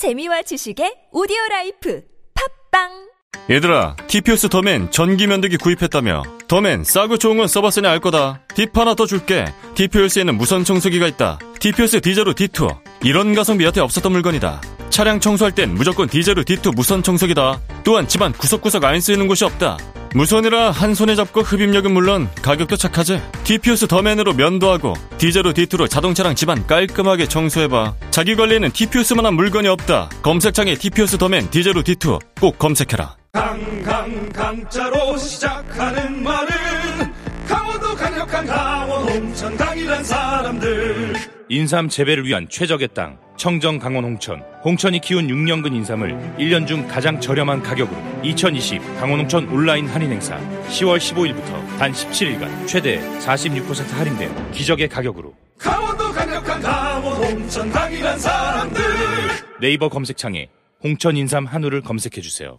재미와 지식의 오디오 라이프 팟빵 얘들아, 티피오스 더맨 전기 면도기 구입했다며. 더맨 싸고 좋은 건 써봤으니 알 거다. 팁 하나 더 줄게. 티피오스에는 무선 청소기가 있다. 티피오스 디제로 D2. 이런 가성비 여태 없었던 물건이다. 차량 청소할 땐 무조건 디제로 D2 무선 청소기다. 또한 집안 구석구석 안 쓰이는 곳이 없다. 무선이라 한 손에 잡고 흡입력은 물론 가격도 착하지. 티피오스 더맨으로 면도 하고 디제로 D2로 자동차랑 집안 깔끔하게 청소해봐. 자기 관리에는 티피오스만한 물건이 없다. 검색창에 티피오스 더맨 디제로 D2 꼭 검색해라. 강강 강자로 시작하는 말은 강력한 강원 홍천 강이란 사람들. 인삼 재배를 위한 최적의 땅 청정 강원 홍천. 홍천이 키운 6년근 인삼을 1년 중 가장 저렴한 가격으로 2020 강원 홍천 온라인 할인 행사. 10월 15일부터 단 17일간 최대 46% 할인된 기적의 가격으로. 강원도 강력한 강원 홍천 강이란 사람들. 네이버 검색창에 홍천 인삼 한우를 검색해 주세요.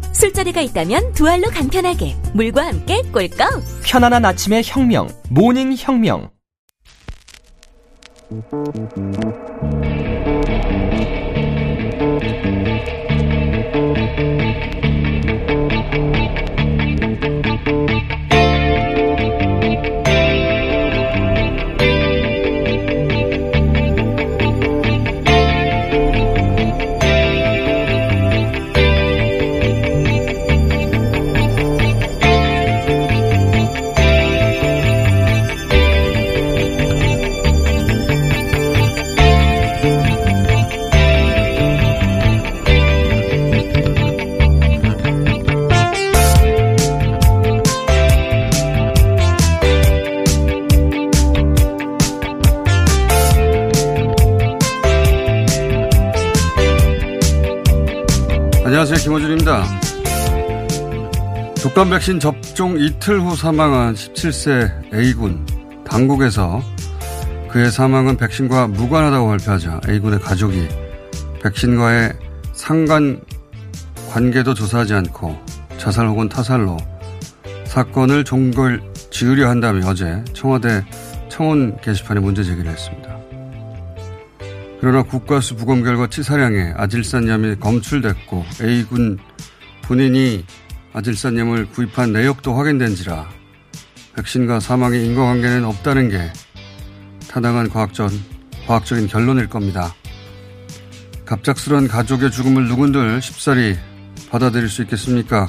술자리가 있다면 두 알로 간편하게 물과 함께 꿀꺽 편안한 아침의 혁명, 모닝 혁명. 김호준입니다. 독감 백신 접종 이틀 후 사망한 17세 A군. 당국에서 그의 사망은 백신과 무관하다고 발표하자 A군의 가족이 백신과의 상관 관계도 조사하지 않고 자살 혹은 타살로 사건을 종결 지으려 한다며 어제 청와대 청원 게시판에 문제 제기를 했습니다. 그러나 국가수 부검 결과 치사량에 아질산염이 검출됐고 A군 본인이 아질산염을 구입한 내역도 확인된지라 백신과 사망의 인과관계는 없다는 게 타당한 과학적, 과학적인 결론일 겁니다. 갑작스런 가족의 죽음을 누군들 쉽사리 받아들일 수 있겠습니까?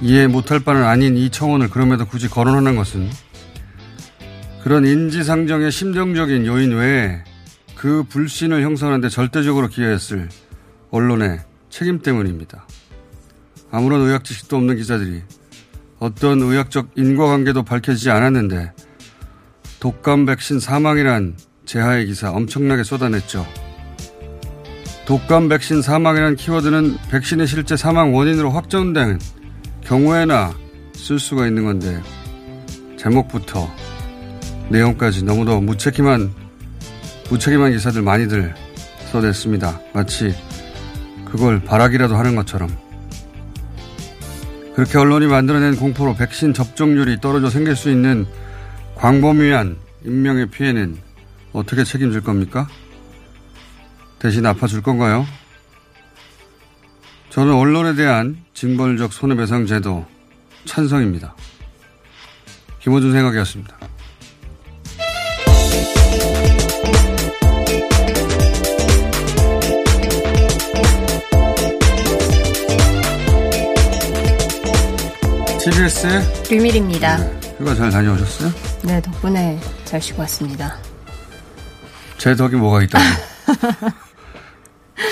이해 못할 바는 아닌 이 청원을 그럼에도 굳이 거론하는 것은 그런 인지상정의 심정적인 요인 외에 그 불신을 형성하는데 절대적으로 기여했을 언론의 책임 때문입니다. 아무런 의학 지식도 없는 기자들이 어떤 의학적 인과관계도 밝혀지지 않았는데 독감 백신 사망이란 재하의 기사 엄청나게 쏟아냈죠. 독감 백신 사망이라는 키워드는 백신의 실제 사망 원인으로 확정된 경우에나 쓸 수가 있는 건데 제목부터 내용까지 너무도 무책임한 무책임한 기사들 많이들 써냈습니다. 마치 그걸 바라기라도 하는 것처럼 그렇게 언론이 만들어낸 공포로 백신 접종률이 떨어져 생길 수 있는 광범위한 인명의 피해는 어떻게 책임질 겁니까? 대신 아파줄 건가요? 저는 언론에 대한 징벌적 손해배상 제도 찬성입니다. 김호준 생각이었습니다. TBS의 류밀입니다. 휴가 잘 다녀오셨어요? 네, 덕분에 잘 쉬고 왔습니다. 제 덕이 뭐가 있다고.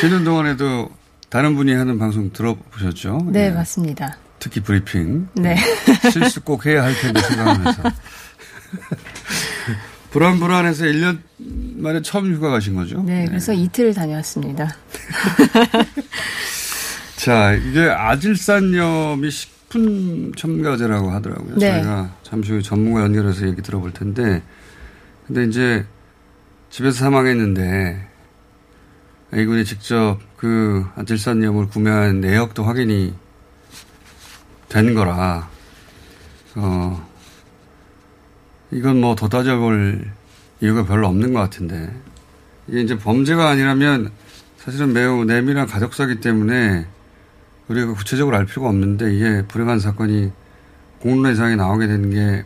쉬는 동안에도 다른 분이 하는 방송 들어보셨죠? 네, 예. 맞습니다. 특히 브리핑. 네. 실수 꼭 해야 할 텐데 생각하면서. 불안불안해서 1년 만에 처음 휴가 가신 거죠? 네, 그래서 이틀 다녀왔습니다. 자, 이게 아질산염이 시- 식품 첨가제라고 하더라고요. 네. 저희가 잠시 후에 전문가 연결해서 얘기 들어볼 텐데, 근데 이제 집에서 사망했는데 A군이 직접 그 아질산염을 구매한 내역도 확인이 된 거라, 어, 이건 뭐 더 따져볼 이유가 별로 없는 것 같은데, 이게 이제 범죄가 아니라면 사실은 매우 내밀한 가족사기 때문에 우리가 구체적으로 알 필요가 없는데 이게 불행한 사건이 공론의상에 나오게 되는 게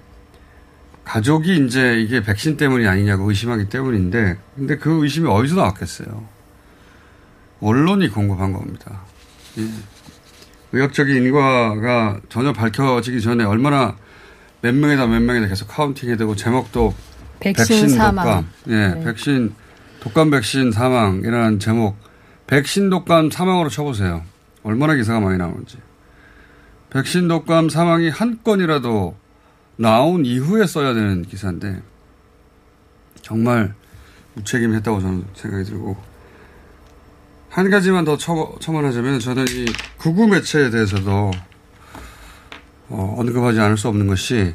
가족이 이제 이게 백신 때문이 아니냐고 의심하기 때문인데 근데 그 의심이 어디서 나왔겠어요? 언론이 공급한 겁니다. 예. 의학적인 인과가 전혀 밝혀지기 전에 얼마나 몇 명이다 몇 명이다 계속 카운팅이 되고 제목도 백신, 사망. 독감. 예, 네. 백신, 독감 백신 사망이라는 제목. 백신 독감 사망으로 쳐보세요. 얼마나 기사가 많이 나오는지. 백신 독감 사망이 한 건이라도 나온 이후에 써야 되는 기사인데, 정말 무책임했다고 저는 생각이 들고, 한 가지만 더 첨, 첨언하자면 저는 이 구구 매체에 대해서도 어, 언급하지 않을 수 없는 것이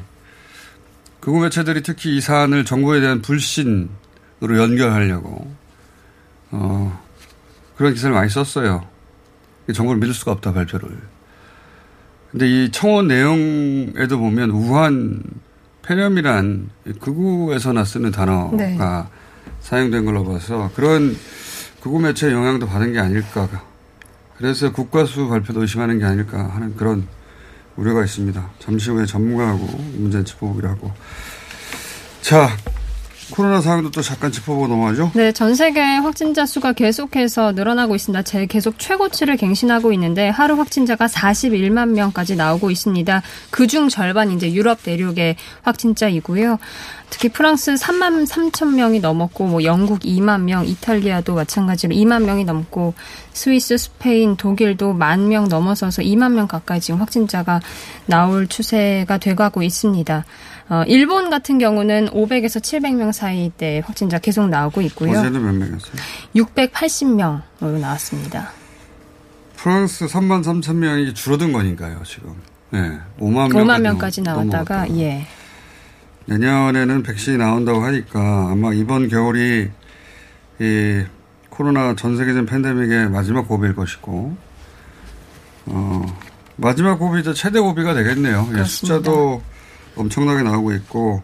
극우 매체들이 특히 이 사안을 정부에 대한 불신으로 연결하려고 어, 그런 기사를 많이 썼어요. 정부를 믿을 수가 없다 발표를. 근데 이 청원 내용에도 보면 우한 폐렴이란 극우에서나 쓰는 단어가 네. 사용된 걸로 봐서 그런 극우 매체 영향도 받은 게 아닐까. 그래서 국가수 발표도 의심하는 게 아닐까 하는 그런 우려가 있습니다. 잠시 후에 전문가하고 이 문제는 짚어보기로 하고. 자, 코로나 상황도 또 잠깐 짚어보고 넘어가죠. 네, 전 세계 확진자 수가 계속해서 늘어나고 있습니다. 제 계속 최고치를 갱신하고 있는데 하루 확진자가 41만 명까지 나오고 있습니다. 그중 절반이 이제 유럽 대륙의 확진자이고요. 특히 프랑스 3만 3천 명이 넘었고 뭐 영국 2만 명, 이탈리아도 마찬가지로 2만 명이 넘고 스위스, 스페인, 독일도 만 명 넘어서서 2만 명 가까이 지금 확진자가 나올 추세가 돼가고 있습니다. 어, 일본 같은 경우는 500에서 700명 사이대 확진자 계속 나오고 있고요. 어제는 몇 명이었어요? 680명으로 나왔습니다. 프랑스 3만 3천 명이 줄어든 거니까요, 지금. 네, 5만, 5만 명까지 나왔다가 넘어갔다가. 예. 내년에는 백신이 나온다고 하니까 아마 이번 겨울이 이 코로나 전 세계적인 팬데믹의 마지막 고비일 것이고, 어, 마지막 고비도 최대 고비가 되겠네요. 예. 숫자도 엄청나게 나오고 있고,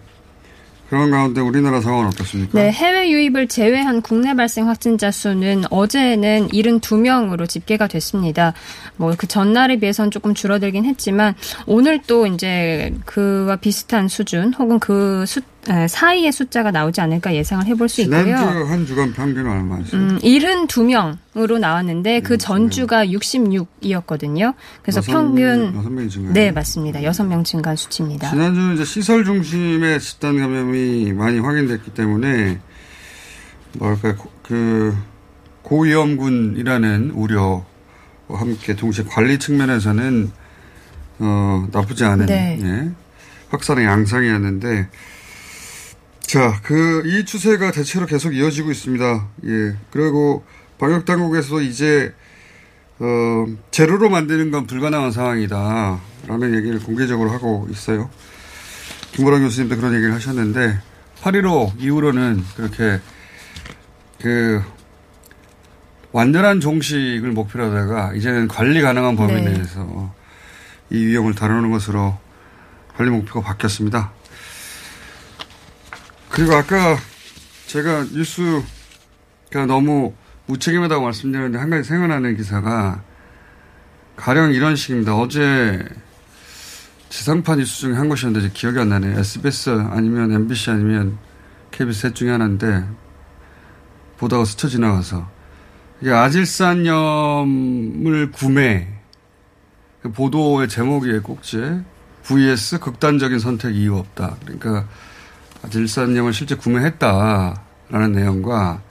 그런 가운데 우리나라 상황은 어떻습니까? 네, 해외 유입을 제외한 국내 발생 확진자 수는 어제는 72명으로 집계가 됐습니다. 뭐 그 전날에 비해서는 조금 줄어들긴 했지만 오늘 또 이제 그와 비슷한 수준 혹은 그 수, 에, 사이의 숫자가 나오지 않을까 예상을 해볼 수 있고요. 지난주 한 주간 평균은 얼마였어요? 음, 72명으로 나왔는데 그 전주가 66이었거든요. 그래서 여섯 평균 명, 여섯 명이 증가했네요. 네, 맞습니다. 6명 증가한 수치입니다. 지난주는 이제 시설 중심의 집단 감염이 많이 확인됐기 때문에 뭐랄까 고- 그 고위험군이라는 우려와 함께 동시에 관리 측면에서는 어 나쁘지 않은 네. 예, 확산의 양상이었는데 자 그 이 추세가 대체로 계속 이어지고 있습니다. 예 그리고 방역 당국에서 이제 어, 제로로 만드는 건 불가능한 상황이다 라는 얘기를 공개적으로 하고 있어요. 김보랑 교수님도 그런 얘기를 하셨는데 8.15 이후로는 그렇게 그 완전한 종식을 목표로 하다가 이제는 관리 가능한 범위 네. 내에서 이 위험을 다루는 것으로 관리 목표가 바뀌었습니다. 그리고 아까 제가 뉴스가 너무 무책임하다고 말씀드렸는데 한 가지 생각나는 기사가 가령 이런 식입니다. 어제 지상파 뉴스 중에 한 것이었는데 기억이 안 나네요. SBS 아니면 MBC 아니면 KBS 셋 중에 하나인데 보다가 스쳐 지나가서 이게 아질산염을 구매 그 보도의 제목이 꼭지 vs 극단적인 선택 이유 없다. 그러니까 아 질산염을 실제 구매했다라는 내용과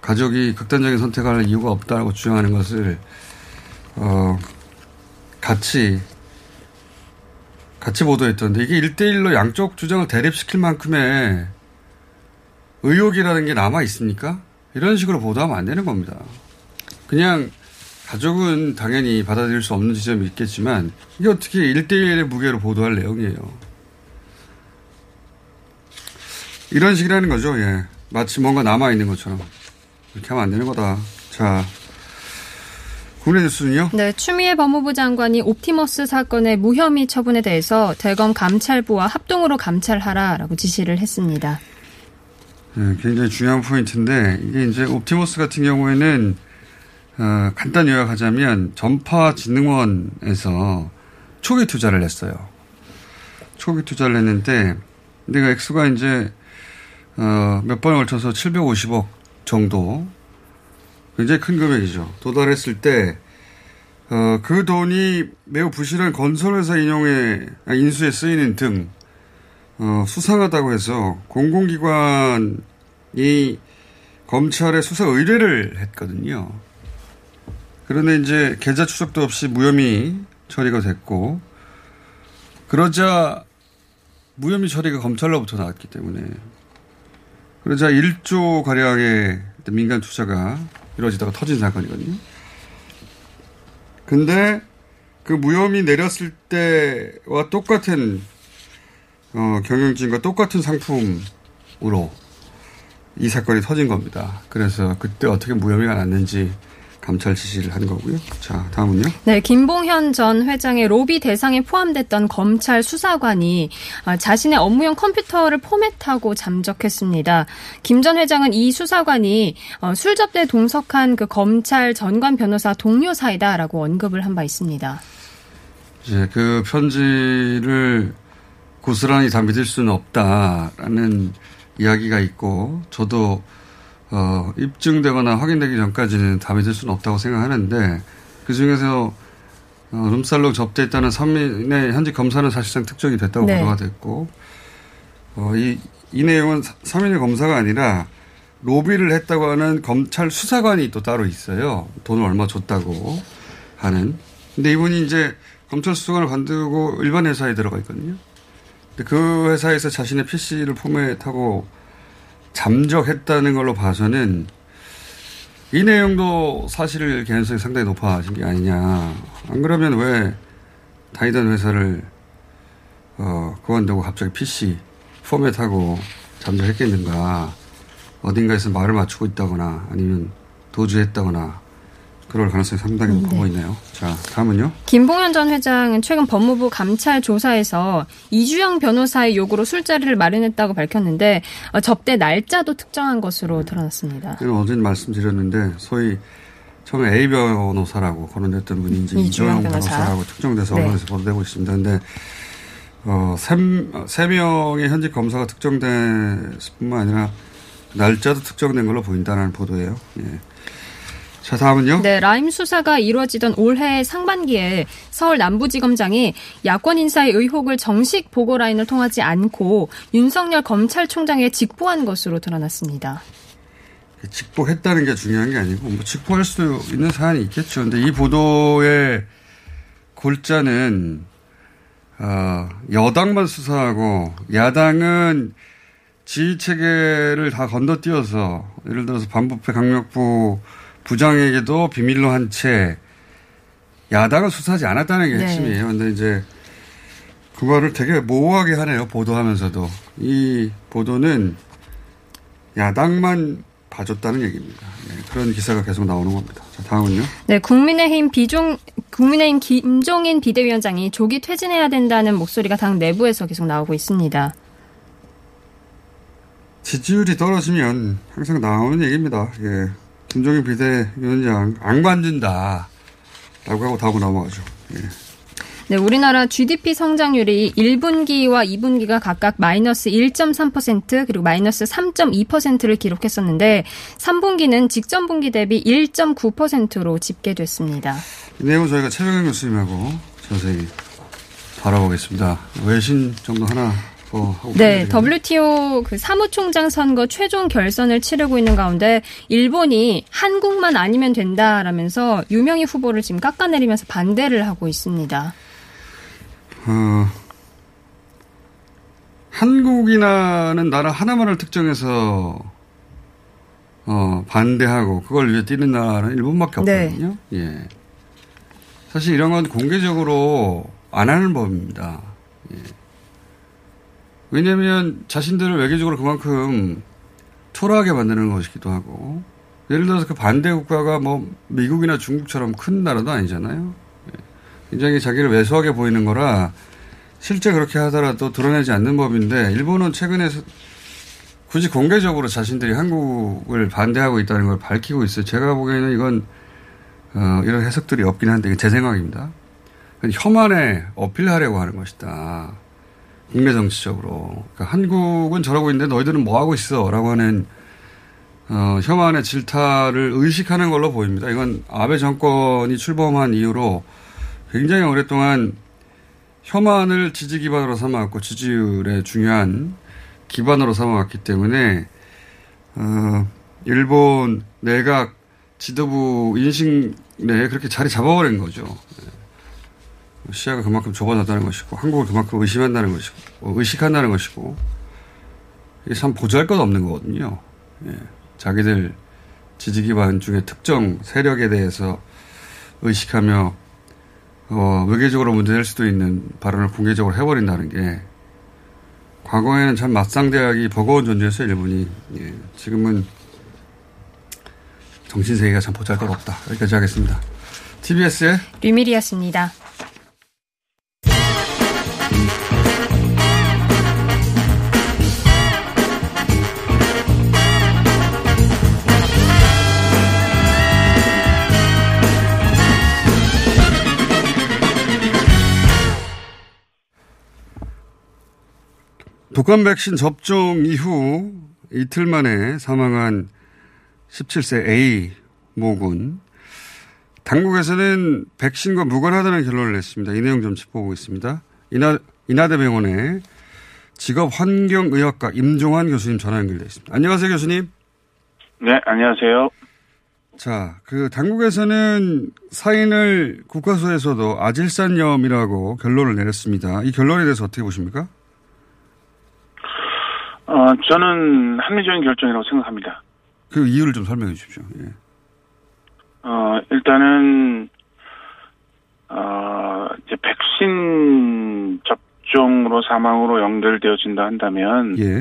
가족이 극단적인 선택할 이유가 없다고 주장하는 것을 어 같이 같이 보도했던데 이게 일대일로 양쪽 주장을 대립시킬 만큼의 의혹이라는 게 남아 있습니까? 이런 식으로 보도하면 안 되는 겁니다. 그냥 가족은 당연히 받아들일 수 없는 지점이 있겠지만 이게 어떻게 1대1의 무게로 보도할 내용이에요. 이런 식이라는 거죠. 예. 마치 뭔가 남아있는 것처럼. 이렇게 하면 안 되는 거다. 자. 국내 뉴스는요? 네, 추미애 법무부 장관이 옵티머스 사건의 무혐의 처분에 대해서 대검 감찰부와 합동으로 감찰하라라고 지시를 했습니다. 네, 굉장히 중요한 포인트인데 이게 이제 옵티머스 같은 경우에는 어, 간단 요약하자면 전파진흥원에서 초기 투자를 했어요. 초기 투자를 했는데 내가 액수가 이제 어, 몇 번에 걸쳐서 750억 정도 굉장히 큰 금액이죠. 도달했을 때, 어, 그 돈이 매우 부실한 건설회사 인용에, 아, 인수에 쓰이는 등, 어, 수상하다고 해서 공공기관이 검찰에 수사 의뢰를 했거든요. 그런데 이제 계좌 추적도 없이 무혐의 처리가 됐고, 그러자 무혐의 처리가 검찰로부터 나왔기 때문에, 그러자 1조 가량의 민간 투자가 이루어지다가 터진 사건이거든요. 근데 그 무혐의 내렸을 때와 똑같은 어, 경영진과 똑같은 상품으로 이 사건이 터진 겁니다. 그래서 그때 어떻게 무혐의가 났는지 감찰 지시를 한 거고요. 자, 다음은요. 네, 김봉현 전 회장의 로비 대상에 포함됐던 검찰 수사관이 아, 자신의 업무용 컴퓨터를 포맷하고 잠적했습니다. 김 전 회장은 이 수사관이 어, 술접대 동석한 그 검찰 전관 변호사 동료 사이다라고 언급을 한 바 있습니다. 이제 그 편지를 고스란히 다 믿을 수는 없다라는 이야기가 있고 저도 어, 입증되거나 확인되기 전까지는 다 믿을 수는 없다고 생각하는데 그 중에서 어, 룸살로 접대했다는 선민의 현직 검사는 사실상 특정이 됐다고 네. 보도가 됐고 어, 이, 이 내용은 서민의 검사가 아니라 로비를 했다고 하는 검찰 수사관이 또 따로 있어요. 돈을 얼마 줬다고 하는. 근데 이분이 이제 검찰 수사관을 관두고 일반 회사에 들어가 있거든요. 근데 그 회사에서 자신의 PC를 포맷하고 잠적했다는 걸로 봐서는 이 내용도 사실 개연성이 상당히 높아진 게 아니냐. 안 그러면 왜 다니던 회사를 어, 그만두고 갑자기 PC 포맷하고 잠적했겠는가. 어딘가에서 말을 맞추고 있다거나 아니면 도주했다거나 그럴 가능성이 상당히 높아 네. 보이네요. 자, 다음은요. 김봉현 전 회장은 최근 법무부 감찰 조사에서 이주영 변호사의 요구로 술자리를 마련했다고 밝혔는데 어, 접대 날짜도 특정한 것으로 드러났습니다. 어제 말씀드렸는데 소위 처음에 A 변호사라고 거론됐던 분이 이제 이주영 변호사. 라고 특정돼서 네. 언론에서 보도되고 있습니다. 근데 어, 세, 세 명의 현직 검사가 특정됐을 뿐만 아니라 날짜도 특정된 걸로 보인다는 보도예요. 예. 자, 다음은요? 네, 라임 수사가 이루어지던 올해 상반기에 서울 남부지검장이 야권 인사의 의혹을 정식 보고 라인을 통하지 않고 윤석열 검찰총장에 직보한 것으로 드러났습니다. 직보했다는 게 중요한 게 아니고 뭐 직보할 수 있는 사안이 있겠죠. 근데 이 보도의 골자는 어, 여당만 수사하고 야당은 지휘 체계를 다 건너뛰어서 예를 들어서 반부패 강력부 부장에게도 비밀로 한 채 야당을 수사하지 않았다는 게 네. 핵심이에요. 네. 근데 이제 그거를 되게 모호하게 하네요. 보도하면서도. 이 보도는 야당만 봐줬다는 얘기입니다. 네, 그런 기사가 계속 나오는 겁니다. 자, 다음은요. 네, 국민의힘 비종, 국민의힘 김종인 비대위원장이 조기 퇴진해야 된다는 목소리가 당 내부에서 계속 나오고 있습니다. 지지율이 떨어지면 항상 나오는 얘기입니다. 예. 김종인 비대위원장 안 관준다. 라고 하고 다고 넘어가죠. 예. 네, 우리나라 GDP 성장률이 1분기와 2분기가 각각 마이너스 1.3% 그리고 마이너스 3.2%를 기록했었는데 3분기는 직전 분기 대비 1.9%로 집계됐습니다. 이 내용 저희가 최병현 교수님하고 자세히 바라보겠습니다. 외신 정도 하나 네, WTO 그 사무총장 선거 최종 결선을 치르고 있는 가운데 일본이 한국만 아니면 된다라면서 유명희 후보를 지금 깎아내리면서 반대를 하고 있습니다. 어, 한국이라는 나라 하나만을 특정해서 어, 반대하고 그걸 위해 뛰는 나라는 일본밖에 네. 없거든요. 네. 예. 사실 이런 건 공개적으로 안 하는 법입니다. 예. 왜냐하면 자신들을 외교적으로 그만큼 초라하게 만드는 것이기도 하고 예를 들어서 그 반대 국가가 뭐 미국이나 중국처럼 큰 나라도 아니잖아요. 예. 굉장히 자기를 왜소하게 보이는 거라 실제 그렇게 하더라도 드러내지 않는 법인데 일본은 최근에 굳이 공개적으로 자신들이 한국을 반대하고 있다는 걸 밝히고 있어요. 제가 보기에는 이건 어, 이런 해석들이 없긴 한데 제 생각입니다. 혐한에 어필하려고 하는 것이다. 국내 정치적으로. 그러니까 한국은 저러고 있는데 너희들은 뭐 하고 있어? 라고 하는, 어, 혐한의 질타를 의식하는 걸로 보입니다. 이건 아베 정권이 출범한 이후로 굉장히 오랫동안 혐한을 지지 기반으로 삼아왔고 지지율의 중요한 기반으로 삼아왔기 때문에, 어, 일본 내각 지도부 인식 내에 그렇게 자리 잡아버린 거죠. 시야가 그만큼 좁아졌다는 것이고 한국을 그만큼 의심한다는 것이고 어, 의식한다는 것이고 이게 참 보잘 것 없는 거거든요. 예. 자기들 지지 기반 중에 특정 세력에 대해서 의식하며 어, 외교적으로 문제될 수도 있는 발언을 공개적으로 해버린다는 게 과거에는 참 맞상대하기 버거운 존재였어요 일본이. 예. 지금은 정신세계가 참 보잘 것 없다. 여기까지 하겠습니다. TBS의 류밀이었습니다. 북한 백신 접종 이후 이틀 만에 사망한 17세 A 모군. 당국에서는 백신과 무관하다는 결론을 냈습니다. 이 내용 좀 짚어보겠습니다. 이나, 이나대병원의 직업환경의학과 임종환 교수님 전화 연결되어 있습니다. 안녕하세요, 교수님. 네, 안녕하세요. 자, 그 당국에서는 사인을 국가수에서도 아질산염이라고 결론을 내렸습니다. 이 결론에 대해서 어떻게 보십니까? 어, 저는 합리적인 결정이라고 생각합니다. 그 이유를 좀 설명해 주십시오. 예. 어, 일단은, 어, 이제 백신 접종으로 사망으로 연결되어진다 한다면, 예.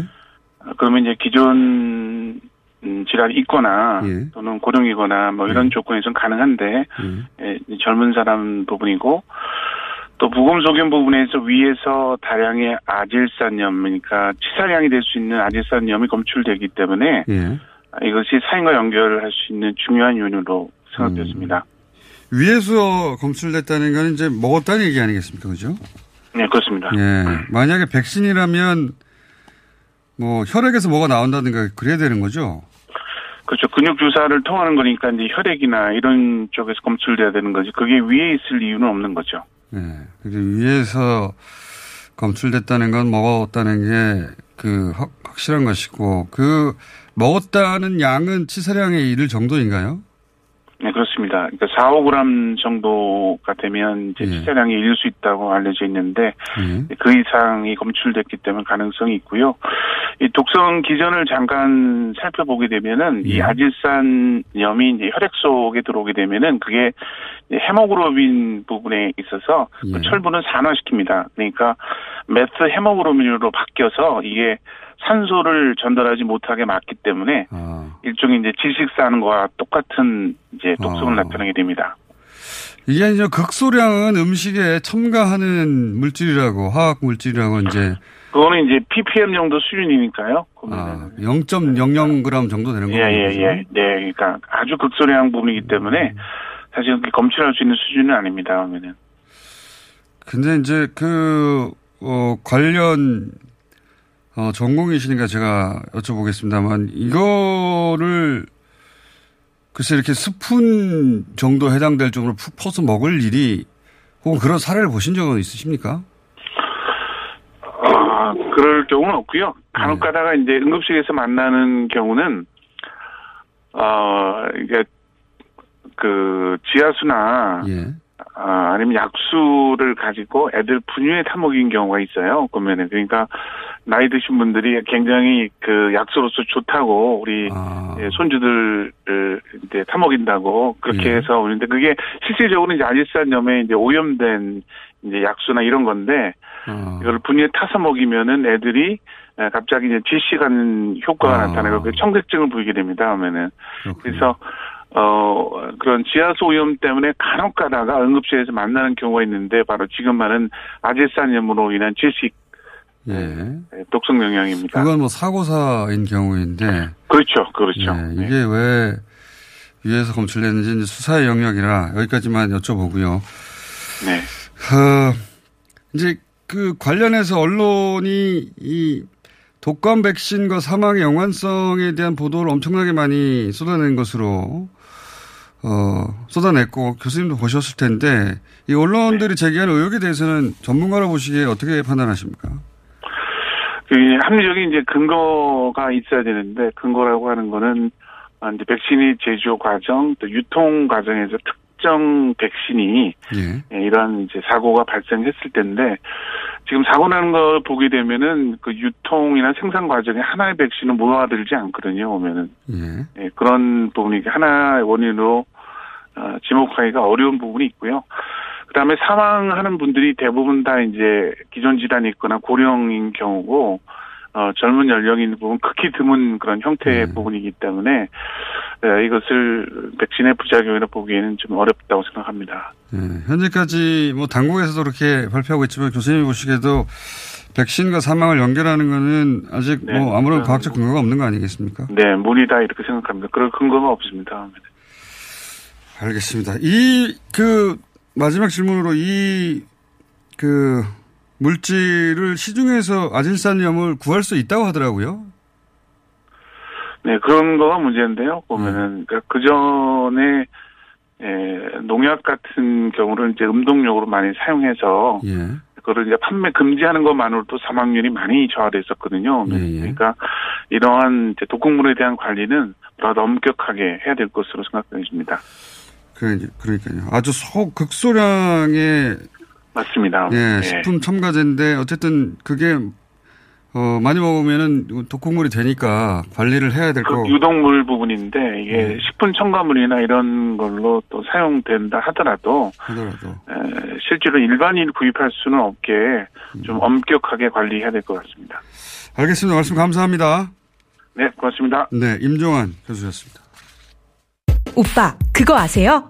어, 그러면 이제 기존 음, 질환이 있거나 예. 또는 고령이거나 뭐 이런 예. 조건에서는 가능한데 예. 예, 이 젊은 사람 부분이고 또 부검소견 부분에서 위에서 다량의 아질산염 그러니까 치사량이 될 수 있는 아질산염이 검출되기 때문에 예. 이것이 사인과 연결할 수 있는 중요한 요인으로 생각되었습니다. 위에서 검출됐다는 건 이제 먹었다는 얘기 아니겠습니까? 그죠? 네, 그렇습니다. 예. 만약에 백신이라면 뭐 혈액에서 뭐가 나온다든가 그래야 되는 거죠? 그렇죠. 근육 주사를 통하는 거니까 이제 혈액이나 이런 쪽에서 검출돼야 되는 거지. 그게 위에 있을 이유는 없는 거죠. 예. 그게 위에서 검출됐다는 건 먹었다는 게 그 확실한 것이고 그 먹었다는 양은 치사량에 이를 정도인가요? 네, 그렇습니다. 그러니까 4, 5g 정도가 되면 이제 예. 치사량이 이를 수 있다고 알려져 있는데 예. 그 이상이 검출됐기 때문에 가능성이 있고요. 이 독성 기전을 잠깐 살펴보게 되면은 이 예. 아질산염이 이제 혈액 속에 들어오게 되면은 그게 헤모그로빈 부분에 있어서 그 예. 철분을 산화시킵니다. 그러니까 메스 헤모그로빈으로 바뀌어서 이게 산소를 전달하지 못하게 막기 때문에 아. 일종의 이제 질식사하는 거와 똑같은 이제 독성을 아. 나타내게 됩니다. 이게 이제 극소량은 음식에 첨가하는 물질이라고 화학 물질이라고 이제 그거는 이제 ppm 정도 수준이니까요. 아, 그러면은 0.00g 정도 되는 거죠. 예, 예, 예. 네, 그러니까 아주 극소량 부분이기 때문에 사실 그렇게 검출할 수 있는 수준은 아닙니다. 그러면은. 근데 이제 그, 어, 관련, 어, 전공이시니까 제가 여쭤보겠습니다만, 이거를, 글쎄 이렇게 스푼 정도 해당될 정도로 푹 퍼서 먹을 일이, 혹은 그런 사례를 보신 적은 있으십니까? 아, 그럴 경우는 없고요. 간혹 네. 가다가 이제 응급실에서 만나는 경우는 어, 이게 그 지하수나 예. 아, 아니면 약수를 가지고 애들 분유에 타먹인 경우가 있어요. 그러면은 그러니까 나이 드신 분들이 굉장히 그 약소로서 좋다고 우리 아. 예, 손주들을 이제 타먹인다고 그렇게 예. 해서 오는데 그게 실질적으로 이제 아질산염에 이제 오염된 이제 약수나 이런 건데 어. 이걸 분유에 타서 먹이면은 애들이 에, 갑자기 이제 질시 가는 효과가 아. 나타나고 그 청색증을 보이게 됩니다. 하면은. 그래서 어 그런 지하수 오염 때문에 간혹 가다가 응급실에서 만나는 경우가 있는데 바로 지금 말은 아질산염으로 인한 질식 예. 에, 독성 영향입니다. 그건 뭐 사고사인 경우인데 그렇죠, 그렇죠. 예, 네. 이게 왜 위에서 검출됐는지 수사의 영역이라 여기까지만 여쭤보고요. 네. 어, 이제 그 관련해서 언론이 이 독감 백신과 사망의 연관성에 대한 보도를 엄청나게 많이 쏟아낸 것으로 어, 쏟아냈고 교수님도 보셨을 텐데 이 언론들이 제기하는 의혹에 대해서는 전문가로 보시기에 어떻게 판단하십니까? 그 합리적인 이제 근거가 있어야 되는데 근거라고 하는 거는 아, 이제 백신의 제조 과정 또 유통 과정에서 특정 백신이 예. 예, 이런 이제 사고가 발생했을 텐데 지금 사고 나는 걸 보게 되면은 그 유통이나 생산 과정에 하나의 백신은 모아들지 않거든요. 오면은 예. 예, 그런 부분이 하나의 원인으로 어, 지목하기가 어려운 부분이 있고요. 그 다음에 사망하는 분들이 대부분 다 이제 기존 질환이 있거나 고령인 경우고 어, 젊은 연령인 부분 극히 드문 그런 형태의 음. 부분이기 때문에 에, 이것을 백신의 부작용이라 보기에는 좀 어렵다고 생각합니다. 예, 현재까지 뭐 당국에서도 그렇게 발표하고 있지만 교수님이 보시기에도 백신과 사망을 연결하는 거는 아직 네, 뭐 아무런 그건 과학적 뭐- 근거가 없는 거 아니겠습니까? 네, 무리다 이렇게 생각합니다. 그럴 근거가 없습니다. 알겠습니다. 이 그 마지막 질문으로 이그 물질을 시중에서 아질산염을 구할 수 있다고 하더라고요. 네, 그런 거가 문제인데요. 음. 보면은 그 전에 에, 농약 같은 경우를 이제 음동용으로 많이 사용해서 예. 그거를 이제 판매 금지하는 것만으로도 사망률이 많이 저하됐었거든요. 예, 예. 그러니까 이러한 이제 독극물에 대한 관리는 더 엄격하게 해야 될 것으로 생각됩니다. 그, 그러니까요. 아주 소, 극소량의 맞습니다. 예, 네. 식품 첨가제인데 어쨌든 그게 어, 많이 먹으면은 독극물이 되니까 관리를 해야 될그 거. 유독물 부분인데 이게 네. 식품 첨가물이나 이런 걸로 또 사용된다 하더라도 하더라도. 에, 실제로 일반인 구입할 수는 없게 좀 음. 엄격하게 관리해야 될 것 같습니다. 알겠습니다. 말씀 감사합니다. 네, 고맙습니다. 네, 임종환 교수였습니다. 오빠, 그거 아세요?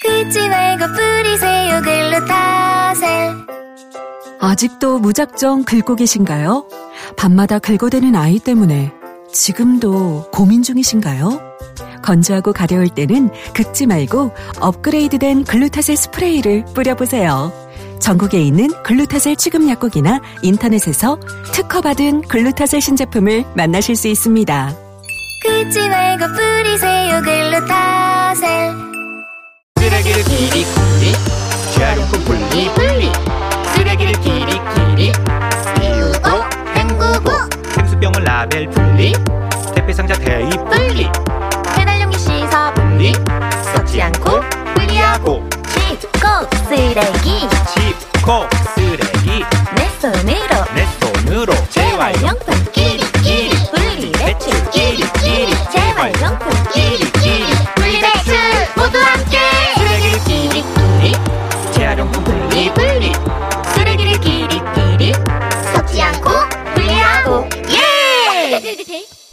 긁지 말고 뿌리세요 글루타셀 아직도 무작정 긁고 계신가요? 밤마다 긁어대는 아이 때문에 지금도 고민 중이신가요? 건조하고 가려울 때는 긁지 말고 업그레이드된 글루타셀 스프레이를 뿌려보세요. 전국에 있는 글루타셀 취급 약국이나 인터넷에서 특허받은 글루타셀 신제품을 만나실 수 있습니다. 긁지 말고 뿌리세요 글루타셀 쓰레기를 끼리끼리 재활용품 분리분리. 쓰레기를 끼리끼리 비우고 헹구고 생수병을 라벨 분리 택배상자 대입 분리. 배달용기 씻어 분리 썩지 않고 분리하고. 짚고 쓰레기. 짚고 쓰레기. 내 손으로. 내 손으로. 재활용품 끼리끼리 분리 배출 끼리끼리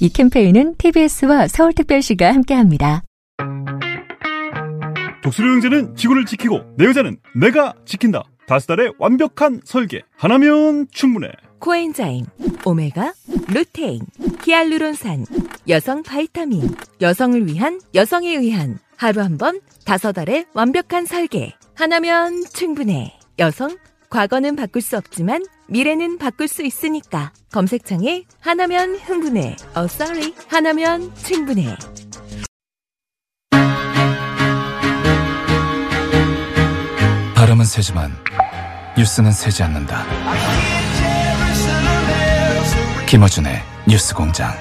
이 캠페인은 TBS와 서울특별시가 함께합니다. 독수리 형제는 지구를 지키고 내 여자는 내가 지킨다. 다섯 달의 완벽한 설계. 하나면 충분해. 코엔자임, 오메가, 루테인, 히알루론산, 여성 바이타민, 여성을 위한 여성에 의한 하루 한 번 다섯 알의 완벽한 설계. 하나면 충분해. 여성, 과거는 바꿀 수 없지만 미래는 바꿀 수 있으니까. 검색창에 하나면 흥분해. 어, sorry. 하나면 충분해. 발음은 세지만 뉴스는 세지 않는다. 김어준의 뉴스공장.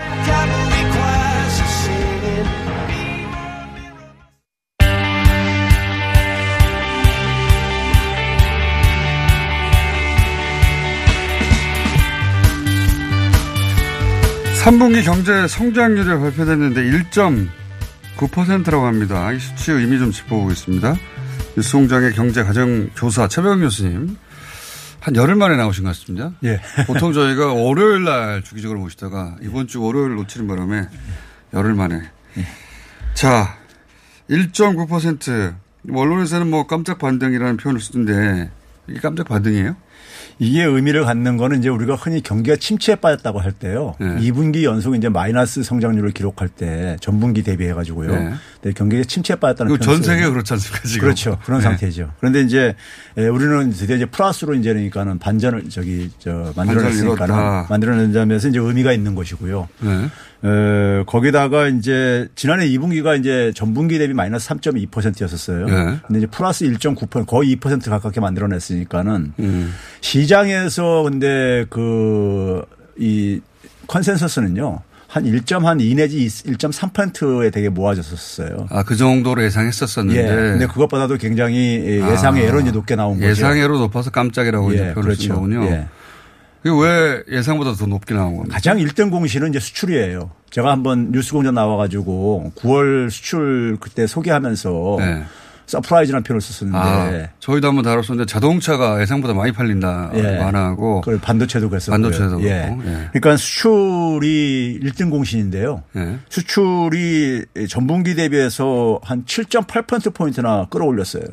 삼분기 경제 성장률이 발표됐는데 1.9%라고 합니다. 이 수치의 의미 좀 짚어보겠습니다. 뉴스공장의 경제 가정 교사 최병 교수님 한 열흘 만에 나오신 것 같습니다. 예. 보통 저희가 월요일 날 주기적으로 모시다가 이번 주 월요일 놓치는 바람에 열흘 만에. 자, 1.9% 언론에서는 뭐 깜짝 반등이라는 표현을 쓰던데 이게 깜짝 반등이에요? 이게 의미를 갖는 거는 이제 우리가 흔히 경기가 침체에 빠졌다고 할 때요. 네. 2분기 연속 이제 마이너스 성장률을 기록할 때 전분기 대비해 가지고요. 네. 네, 경기가 침체에 빠졌다는 전 써요. 그렇지 않습니까, 지금? 그렇죠. 그런 네. 상태죠. 그런데 이제 에, 우리는 드디어 이제 플러스로 이제 그러니까는 반전을 저기 저 만들어냈으니까는 이뤘다. 만들어낸다면서 이제 의미가 있는 것이고요. 네. 에, 거기다가 이제 지난해 2분기가 이제 전분기 대비 마이너스 3.2%였었어요. 네. 근데 이제 플러스 1.9% 거의 2% 가깝게 만들어냈으니까는 음. 시장에서 근데 그 이 Consensus는요. 한 1.2 내지 1.3%에 되게 모아졌었어요. 아, 그 정도로 예상했었었는데. 예. 근데 그것보다도 굉장히 예상의 아, 에러이 높게 나온 거죠. 예상외로 높아서 깜짝이라고 예, 이제 표현을 쓴 그렇죠. 거군요. 예. 이게 왜 예상보다 더 높게 나온 겁니까? 가장 1등 공시는 이제 수출이에요. 제가 한번 뉴스공장 나와가지고 9월 수출 그때 소개하면서 네. surprise라는 표현을 썼었는데 아, 저희도 한번 다뤘었는데 자동차가 예상보다 많이 팔린다. 예. 완화하고. 그 반도체도 그랬었고요. 반도체도 예. 그렇고. 예. 그러니까 수출이 1등 공신인데요. 예. 수출이 전분기 대비해서 한 7.8%포인트나 끌어올렸어요.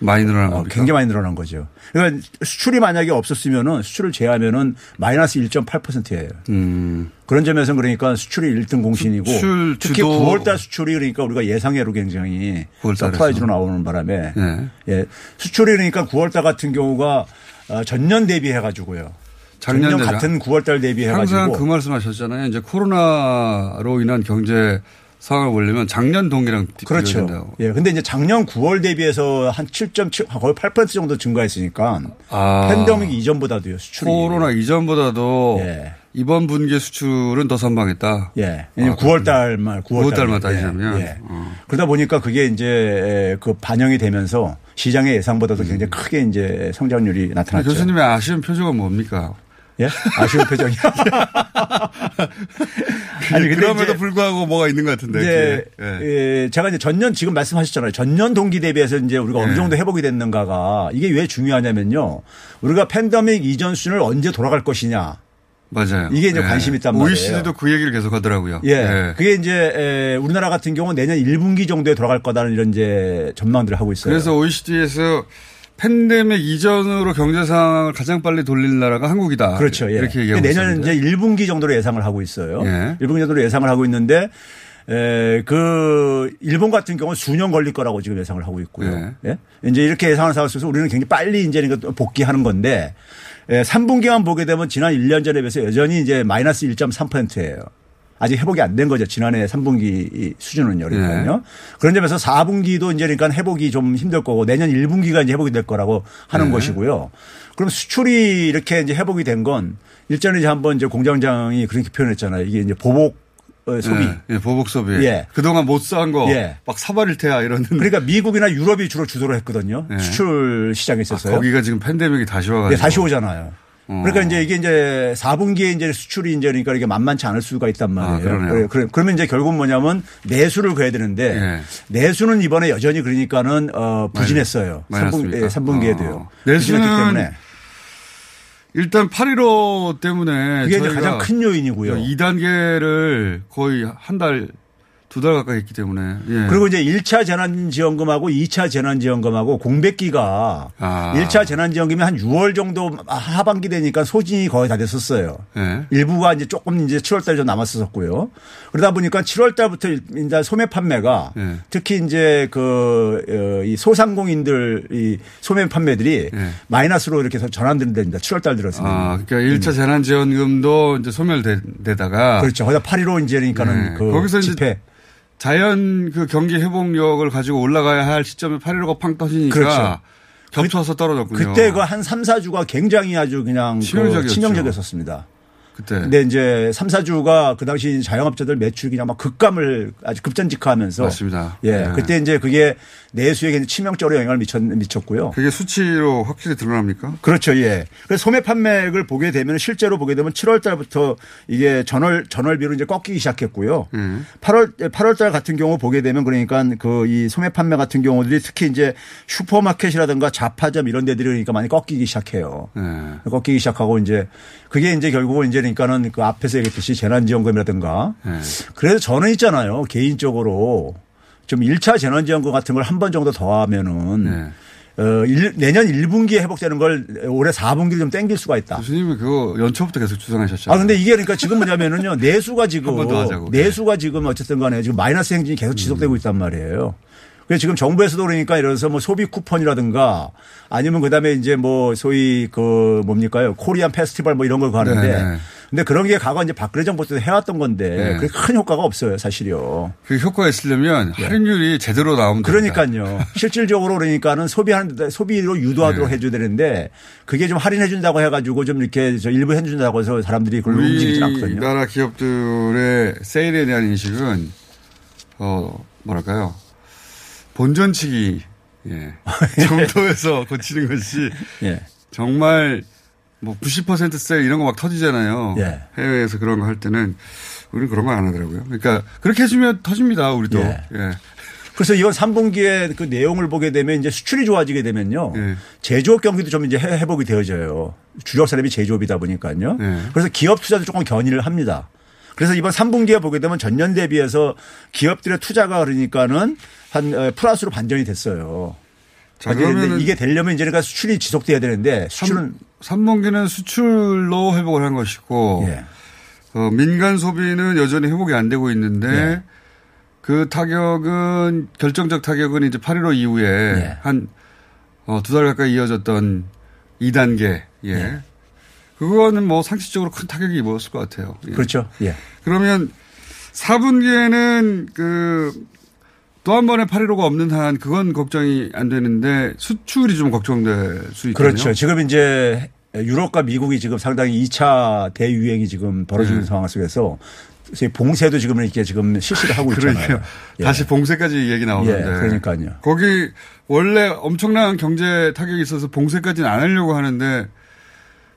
많이 늘어난 어, 겁니까? 굉장히 많이 늘어난 거죠. 그러니까 수출이 만약에 없었으면은 수출을 제하면은 마이너스 1.8%예요. 음. 그런 점에서는 그러니까 수출이 1등 공신이고 수출 특히 주도- 9월달 수출이 그러니까 우리가 예상외로 굉장히 9월 달에서. surprise로 나오는 바람에 네. 예. 수출이 그러니까 9월달 같은 경우가 어, 전년 대비해 가지고요. 작년 작년. 같은 9월달 대비해 항상 가지고 그 말씀 하셨잖아요. 이제 코로나로 인한 경제 상황을 보려면 작년 동기랑 그렇죠. 비교된다고. 예. 근데 이제 작년 9월 대비해서 한 7.7 거의 8% 정도 증가했으니까 아. 팬데믹 이전보다도요. 수출이 코로나 이전보다도 예. 이번 분기 수출은 더 선방했다. 예. 9월 달만 9월 9월 달만 따지자면. 예. 어. 그러다 보니까 그게 이제 그 반영이 되면서 시장의 예상보다도 굉장히 크게 이제 성장률이 나타났죠. 교수님의 아쉬운 표정은 뭡니까? 예? 아쉬운 표정이. 아니, 근데 그럼에도 불구하고 뭐가 있는 것 같은데. 이제. 예. 예, 제가 이제 전년 지금 말씀하셨잖아요. 전년 동기 대비해서 이제 우리가 어느 예. 정도 회복이 됐는가가 이게 왜 중요하냐면요. 우리가 팬데믹 이전 수준을 언제 돌아갈 것이냐. 맞아요. 이게 이제 예. 관심이 있단 말이에요. OECD도 그 얘기를 계속 하더라고요. 예. 그게 이제 에, 우리나라 같은 경우 내년 1분기 정도에 돌아갈 거다는 이런 이제 전망들을 하고 있어요. 그래서 OECD에서 팬데믹 이전으로 경제 상황을 가장 빨리 돌릴 나라가 한국이다. 그렇죠. 예. 이렇게 얘기하고 내년 있습니다. 이제 1분기 정도로 예상을 하고 있어요. 예. 1분기 정도로 예상을 하고 있는데 에, 그 일본 같은 경우는 수년 걸릴 거라고 지금 예상을 하고 있고요. 예. 이제 이렇게 예상을 하고 있어서 우리는 굉장히 빨리 이제 복귀하는 건데 에, 3분기만 보게 되면 지난 1년 전에 비해서 여전히 이제 마이너스 1.3%예요. 아직 회복이 안 된 거죠. 지난해 3분기 수준은요. 그러니까요. 네. 그런 점에서 4분기도 이제 그러니까 회복이 좀 힘들 거고 내년 1분기가 이제 회복이 될 거라고 하는 네. 것이고요. 그럼 수출이 이렇게 이제 회복이 된 건 일전에 이제 한번 이제 공장장이 그렇게 표현했잖아요. 이게 이제 보복 어, 소비. 예, 예, 보복 소비. 예. 그동안 못 산 거. 예. 막 사버릴 테야 이런. 그러니까 미국이나 유럽이 주로 주도를 했거든요. 네. 수출 시장에 아, 있었어요. 거기가 지금 팬데믹이 다시 와가지고. 네, 다시 오잖아요. 어. 그러니까 이제 이게 이제 4분기에 이제 수출이 이제 그러니까 이게 만만치 않을 수가 있단 말이에요. 아. 그래, 그러면 이제 결국 뭐냐면 내수를 그어야 되는데 예. 내수는 이번에 여전히 그러니까는 어, 부진했어요. 마이너스입니까? 3분, 예, 3분기에도요. 어. 내수는 일단 8.15 때문에 그게 이제 가장 큰 요인이고요. 2단계를 거의 한 달 두 달 가까이 했기 때문에. 예. 그리고 이제 1차 재난지원금하고 2차 재난지원금하고 공백기가 아. 1차 재난지원금이 한 6월 정도 하반기 되니까 소진이 거의 다 됐었어요. 예. 일부가 이제 조금 이제 7월 달에 좀 남았었고요. 그러다 보니까 7월 달부터 이제 소매 판매가 예. 특히 이제 그, 어, 이 소상공인들 이 소매 판매들이 마이너스로 이렇게 전환되는 됩니다. 7월 달 들어서. 예. 아, 그러니까 1차 재난지원금도 이제 소멸되다가. 그렇죠. 거기다 8.15 이제 그러니까는 네. 그 거기서 집회. 이제 자연 그 경기 회복력을 가지고 올라가야 할 시점에 8.15가 팡 터지니까 그렇죠. 겹쳐서 떨어졌군요. 그때 그 한 3, 4주가 굉장히 아주 그냥 그 치명적이었죠. 치명적이었습니다. 그때. 근데 이제 3, 4주가 그 당시 자영업자들 매출이 그냥 막 급감을 아주 급전직하하면서 맞습니다. 예. 네. 그때 이제 그게 내수에 치명적으로 영향을 미쳤, 미쳤고요. 그게 수치로 확실히 드러납니까? 그렇죠. 예. 그래서 소매 판매액을 보게 되면 실제로 보게 되면 7월 달부터 이게 전월 전월비로 이제 꺾이기 시작했고요. 8월 8월 달 같은 경우 보게 되면 그러니까 그 이 소매 판매 같은 경우들이 특히 이제 슈퍼마켓이라든가 자파점 이런 데들이 그러니까 많이 꺾이기 시작해요. 네. 꺾이기 시작하고 이제 그게 이제 결국은 이제 그러니까는 그 앞에서 얘기했듯이 재난지원금이라든가 네. 그래서 저는 있잖아요. 개인적으로 좀 1차 재난지원금 같은 걸 한 번 정도 더 하면은 네. 어, 일- 내년 1분기에 회복되는 걸 올해 4분기로 좀 땡길 수가 있다. 교수님이 그거 연초부터 계속 주장하셨잖아요. 아 근데 이게 그러니까 지금 뭐냐면은요 내수가 지금 하자고. 내수가 지금 어쨌든 간에 지금 마이너스 행진이 계속 지속되고 있단 말이에요. 그래서 지금 정부에서도 그러니까 이래서 뭐 소비 쿠폰이라든가 아니면 그 다음에 이제 뭐 소위 그 뭡니까요 코리안 페스티벌 뭐 이런 걸 가는데 네, 네. 근데 그런 게 과거 이제 박근혜 정부 때도 해왔던 건데 네. 그게 큰 효과가 없어요 사실요. 그 효과가 있으려면 할인율이 제대로 나오면. 그러니까요. 실질적으로 그러니까는 소비하는 소비로 유도하도록 네. 해줘야 되는데 그게 좀 할인해 준다고 해가지고 좀 이렇게 저 일부 해 준다고 해서 사람들이 그걸 움직이지 않거든요. 우리나라 기업들의 세일에 대한 인식은 어 뭐랄까요 본전치기 예. 정도에서 고치는 것이 예. 정말 뭐 90% 세일 이런 거 막 터지잖아요. 예. 해외에서 그런 거 할 때는 우리는 그런 거 안 하더라고요. 그러니까 그렇게 해주면 터집니다. 우리도. 예. 예. 그래서 이번 3분기에 그 내용을 보게 되면 이제 수출이 좋아지게 되면요. 예. 제조업 경기도 좀 이제 회- 회복이 되어져요. 주력 산업이 제조업이다 보니까요. 예. 그래서 기업 투자도 조금 견인을 합니다. 그래서 이번 3분기에 보게 되면 전년 대비해서 기업들의 투자가 그러니까는 한 어, 플러스로 반전이 됐어요. 자, 그러면은 이게 되려면 이제 그러니까 수출이 지속돼야 되는데 수출은 3, 분기는 수출로 회복을 한 것이고 예. 어, 민간 소비는 여전히 회복이 안 되고 있는데 예. 그 타격은 결정적 타격은 이제 8.15 이후에 예. 한 어, 두달 가까이 이어졌던 2단계. 예. 그거는 뭐 상식적으로 큰 타격이 입었을 것 같아요. 예. 그렇죠. 예. 그러면 4분기에는 그 또 한 번의 8.15가 없는 한 그건 걱정이 안 되는데 수출이 좀 걱정될 수 있거든요. 그렇죠. 지금 이제 유럽과 미국이 지금 상당히 2차 대유행이 지금 벌어지는 네. 상황 속에서 봉쇄도 지금 이렇게 지금 실시를 하고 있잖아요. 예. 다시 봉쇄까지 얘기 나오는데. 예, 그러니까요. 거기 원래 엄청난 경제 타격이 있어서 봉쇄까지는 안 하려고 하는데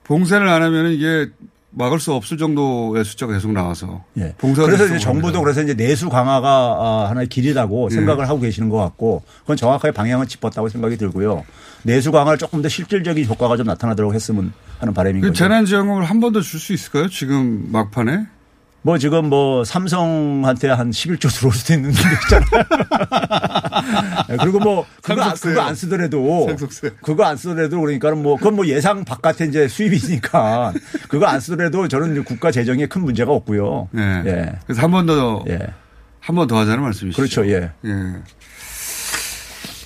봉쇄를 안 하면 이게 막을 수 없을 정도의 숫자가 계속 나와서. 예. 봉쇄가 그래서 이제 정부도. 그래서 이제 내수 강화가 아, 하나의 길이라고 예. 생각을 하고 계시는 것 같고 그건 정확하게 방향을 짚었다고 생각이 들고요. 내수 강화를 조금 더 실질적인 효과가 좀 나타나도록 했으면 하는 바람인 그 거죠. 재난지원금을 한 번 더 줄 수 있을까요? 지금 막판에? 뭐 지금 뭐 삼성한테 한 11조 들어올 수도 있는 데 있잖아요. 그리고 뭐 그거, 안-. 그거 안 쓰더라도 상속세. 그거 안 쓰더라도 그러니까는 뭐 그건 뭐 예상 바깥에 이제 수입이니까 그거 안 쓰더라도 저는 국가 재정에 큰 문제가 없고요. 예. 예. 그래서 한 번 더, 예. 한 번 더 하자는 말씀이시죠. 그렇죠. 예. 예.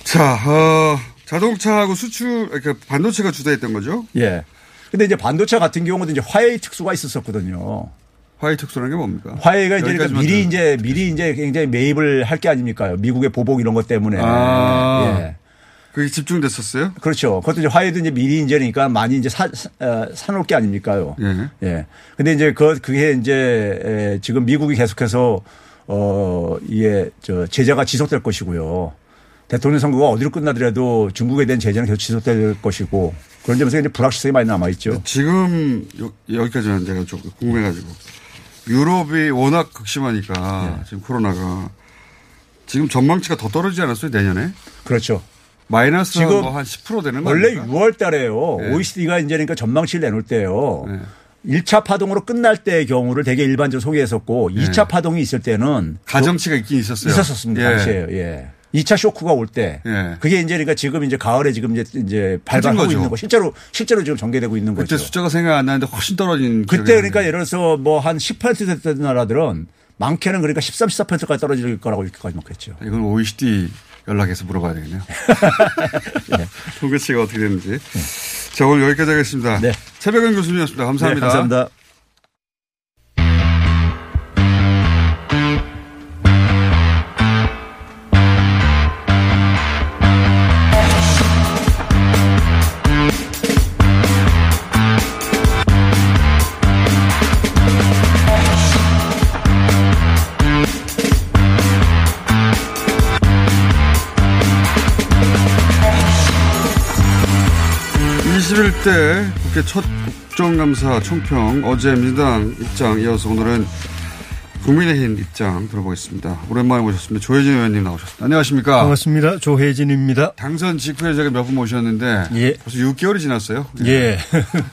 자, 어, 자동차하고 수출, 그러니까 반도체가 주도했던 거죠? 예. 근데 이제 반도체 같은 경우도 이제 화웨이 특수가 있었었거든요. 화웨이 특수라는 게 뭡니까? 화웨이가 이제 그러니까 미리. 이제 미리 이제 굉장히 매입을 할 게 아닙니까? 미국의 보복 이런 것 때문에. 아. 예. 그게 집중됐었어요? 그렇죠. 그것도 이제 화웨이도 이제 미리 이제 그러니까 많이 이제 사, 사, 어, 사놓을 게 아닙니까요? 예. 예. 근데 이제 그, 그게 이제 에, 지금 미국이 계속해서 어, 이게 저 제재가 지속될 것이고요. 대통령 선거가 어디로 끝나더라도 중국에 대한 제재는 계속 지속될 것이고 그런 점에서 이제 불확실성이 많이 남아있죠. 지금 여, 여기까지는 제가 좀 궁금해가지고 유럽이 워낙 극심하니까 네. 지금 코로나가 지금 전망치가 더 떨어지지 않았어요 내년에? 그렇죠. 마이너스 지금 뭐 한10% 되는 거 원래 아닙니까? 6월 달에요. 네. OECD가 이제 그러니까 전망치를 내놓을 때요. 1차 파동으로 끝날 때의 경우를 되게 일반적으로 소개했었고 예. 2차 파동이 있을 때는 가정치가 있긴 있었어요. 있었었습니다. 예. 당시에요. 예. 2차 쇼크가 올때 예. 그게 이제 그러니까 지금 이제 가을에 지금 이제 이제 발발하고 거죠. 있는 거 실제로 실제로 지금 전개되고 있는 그때 거죠. 숫자가 생각 안 나는데 훨씬 떨어진. 그때 그러니까 예를 들어서 뭐 한 18% 됐던 나라들은 많게는 그러니까 13, 14%까지 떨어질 거라고 이렇게까지 막 그랬죠. 이건 OECD 연락해서 물어봐야 되겠네요. 통계치가 어떻게 되는지. 자, 오늘 여기까지 하겠습니다. 최백은 교수님이었습니다. 감사합니다. 네, 감사합니다. 이 21대 국회 첫 국정감사 총평 어제 민주당 입장 이어서 오늘은 국민의힘 입장 들어보겠습니다. 오랜만에 모셨습니다. 조혜진 의원님 나오셨습니다. 안녕하십니까? 반갑습니다. 조혜진입니다. 당선 직후에 제가 몇 분 모셨는데 예. 벌써 6개월이 지났어요. 예.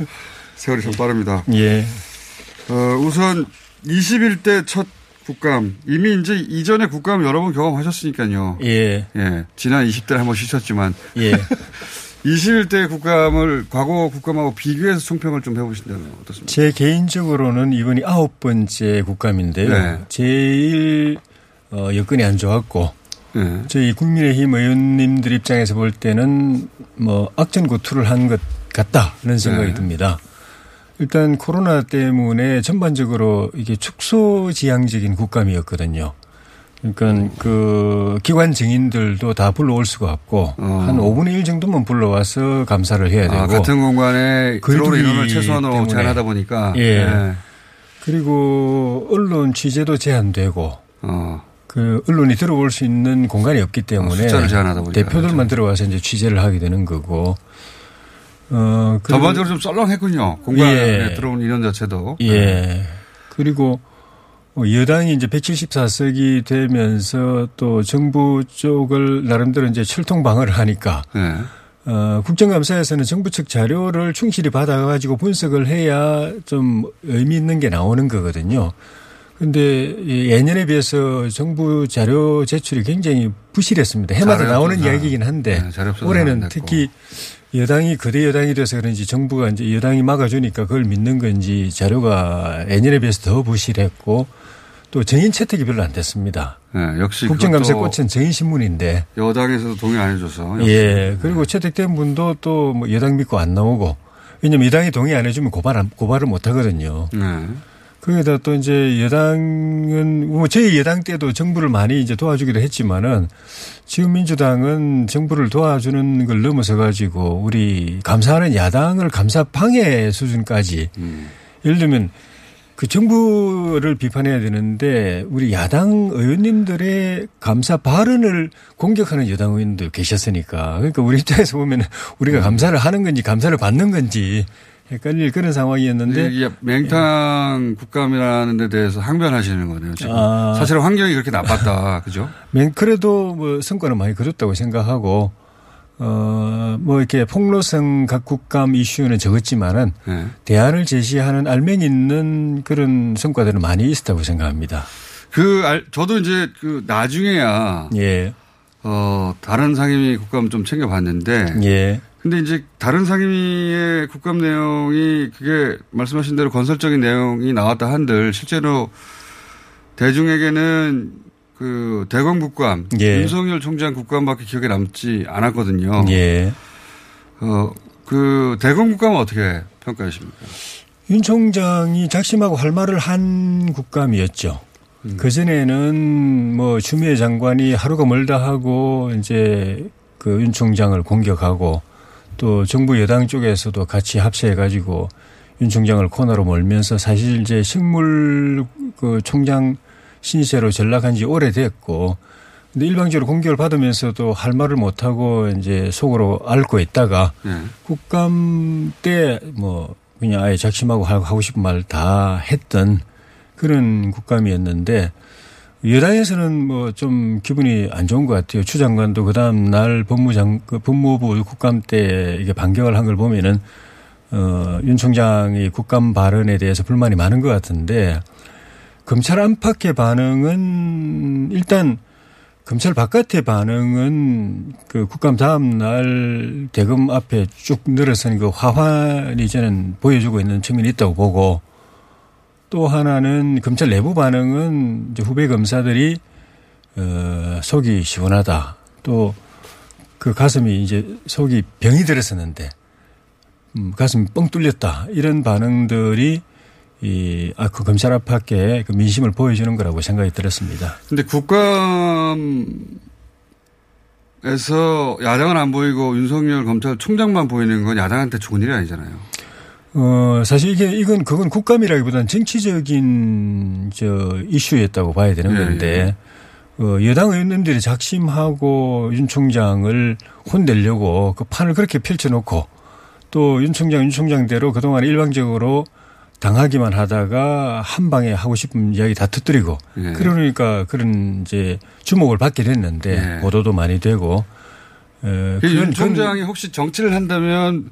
세월이 참 빠릅니다. 예. 어, 우선 21대 첫 국감 이미 이제 이전에 국감 여러 번 경험하셨으니까요. 예. 예. 지난 20대를 한번 쉬셨지만 예. 21대 국감을 과거 국감하고 비교해서 총평을 좀 해보신다면 어떻습니까? 제 개인적으로는 이번이 아홉 번째 국감인데요. 네. 제일 어, 여건이 안 좋았고 네. 저희 국민의힘 의원님들 입장에서 볼 때는 뭐 악전고투를 한 것 같다는 생각이 네. 듭니다. 일단 코로나 때문에 전반적으로 이게 축소지향적인 국감이었거든요. 그러니까 그 기관 증인들도 다 불러올 수가 없고 한 5분의 1 정도만 불러와서 감사를 해야 되고 어. 아, 같은 공간에 들어오는 거리두기 인원을 최소한으로. 제한하다 보니까 예. 네. 그리고 언론 취재도 제한되고 어. 그 언론이 들어올 수 있는 공간이 없기 때문에 보니까. 대표들만 들어와서 이제 취재를 하게 되는 거고 어 그리고- 전반적으로 좀 썰렁했군요. 공간에 예. 들어온 인원 자체도. 예. 그리고 어, 여당이 이제 174석이 되면서 또 정부 쪽을 나름대로 이제 철통 방어를 하니까 네. 어, 국정감사에서는 정부 측 자료를 충실히 받아가지고 분석을 해야 좀 의미 있는 게 나오는 거거든요. 근데 이 예년에 비해서 정부 자료 제출이 굉장히 부실했습니다. 해마다 나오는. 이야기이긴 한데 네, 올해는. 특히 여당이 거대 여당이 돼서 그런지 정부가 이제 여당이 막아주니까 그걸 믿는 건지 자료가 예년에 비해서 더 부실했고 또 정인 채택이 별로 안 됐습니다. 네, 역시 국정감사 꽃은 정인 신문인데 여당에서도 동의 안 해줘서. 역시. 예. 그리고 채택된 분도 또 뭐 여당 믿고 안 나오고 왜냐면 여당이 동의 안 해주면 고발, 안- 고발을 못 하거든요. 네. 거기다 또 이제 여당은 뭐 저희 여당 때도 정부를 많이 이제 도와주기도 했지만은 지금 민주당은 정부를 도와주는 걸 넘어서 가지고 우리 감사하는 야당을 감사 방해 수준까지 예를 들면 그 정부를 비판해야 되는데 우리 야당 의원님들의 감사 발언을 공격하는 여당 의원도 계셨으니까 그러니까 우리 입장에서 보면 우리가 감사를 하는 건지 감사를 받는 건지 헷갈릴 그런 상황이었는데 이게 맹탕 국감이라는 데 대해서 항변하시는 거네요. 지금. 아. 사실은 환경이 그렇게 나빴다. 그죠? 맨 그래도 뭐 성과는 많이 거뒀다고 생각하고 어 뭐 이렇게 폭로성 각국감 이슈는 적었지만은 네. 대안을 제시하는 알맹이 있는 그런 성과들은 많이 있었다고 생각합니다. 그, 알, 저도 이제 그 나중에야. 예. 어, 다른 상임위 국감 좀 챙겨봤는데. 예. 근데 이제 다른 상임위의 국감 내용이 그게 말씀하신 대로 건설적인 내용이 나왔다 한들 실제로 대중에게는 그 대검 국감, 예. 윤석열 총장 국감밖에 기억에 남지 않았거든요. 예. 어, 그 대검 국감은 어떻게 평가하십니까? 윤 총장이 작심하고 할 말을 한 국감이었죠. 그전에는 뭐 추미애 장관이 하루가 멀다 하고 이제 그 윤 총장을 공격하고 또 정부 여당 쪽에서도 같이 합세해 가지고 윤 총장을 코너로 몰면서 사실 이제 식물 그 총장 신세로 전락한 지 오래됐고 근데 일방적으로 공격을 받으면서도 할 말을 못하고 이제 속으로 앓고 있다가 네. 국감 때 뭐 그냥 아예 작심하고 하고 싶은 말 다 했던 그런 국감이었는데 여당에서는 뭐 좀 기분이 안 좋은 것 같아요. 추 장관도 그 다음 날 법무장, 그 법무부 국감 때 이게 반격을 한 걸 보면은 어, 윤 총장의 국감 발언에 대해서 불만이 많은 것 같은데 검찰 안팎의 반응은 일단 검찰 바깥의 반응은 그 국감 다음 날 대검 앞에 쭉 늘어선 그 화환이 저는 보여주고 있는 측면이 있다고 보고 또 하나는 검찰 내부 반응은 이제 후배 검사들이 어, 속이 시원하다. 또 그 가슴이 이제 속이 병이 들었었는데 음, 가슴이 뻥 뚫렸다. 이런 반응들이 이, 아, 그 검찰 앞밖에 그 민심을 보여주는 거라고 생각이 들었습니다. 근데 국감에서 야당은 안 보이고 윤석열 검찰총장만 보이는 건 야당한테 좋은 일이 아니잖아요. 어, 사실 이게, 이건, 그건 국감이라기보다는 정치적인, 저, 이슈였다고 봐야 되는 예, 건데, 어, 여당 의원님들이 작심하고 윤 총장을 혼내려고 그 판을 그렇게 펼쳐놓고 또 윤 총장, 윤 총장대로 그동안 일방적으로 당하기만 하다가 한 방에 하고 싶은 이야기 다 터뜨리고 예. 그러니까 그런 이제 주목을 받게 됐는데 예. 보도도 많이 되고 에, 그윤 총장이 혹시 정치를 한다면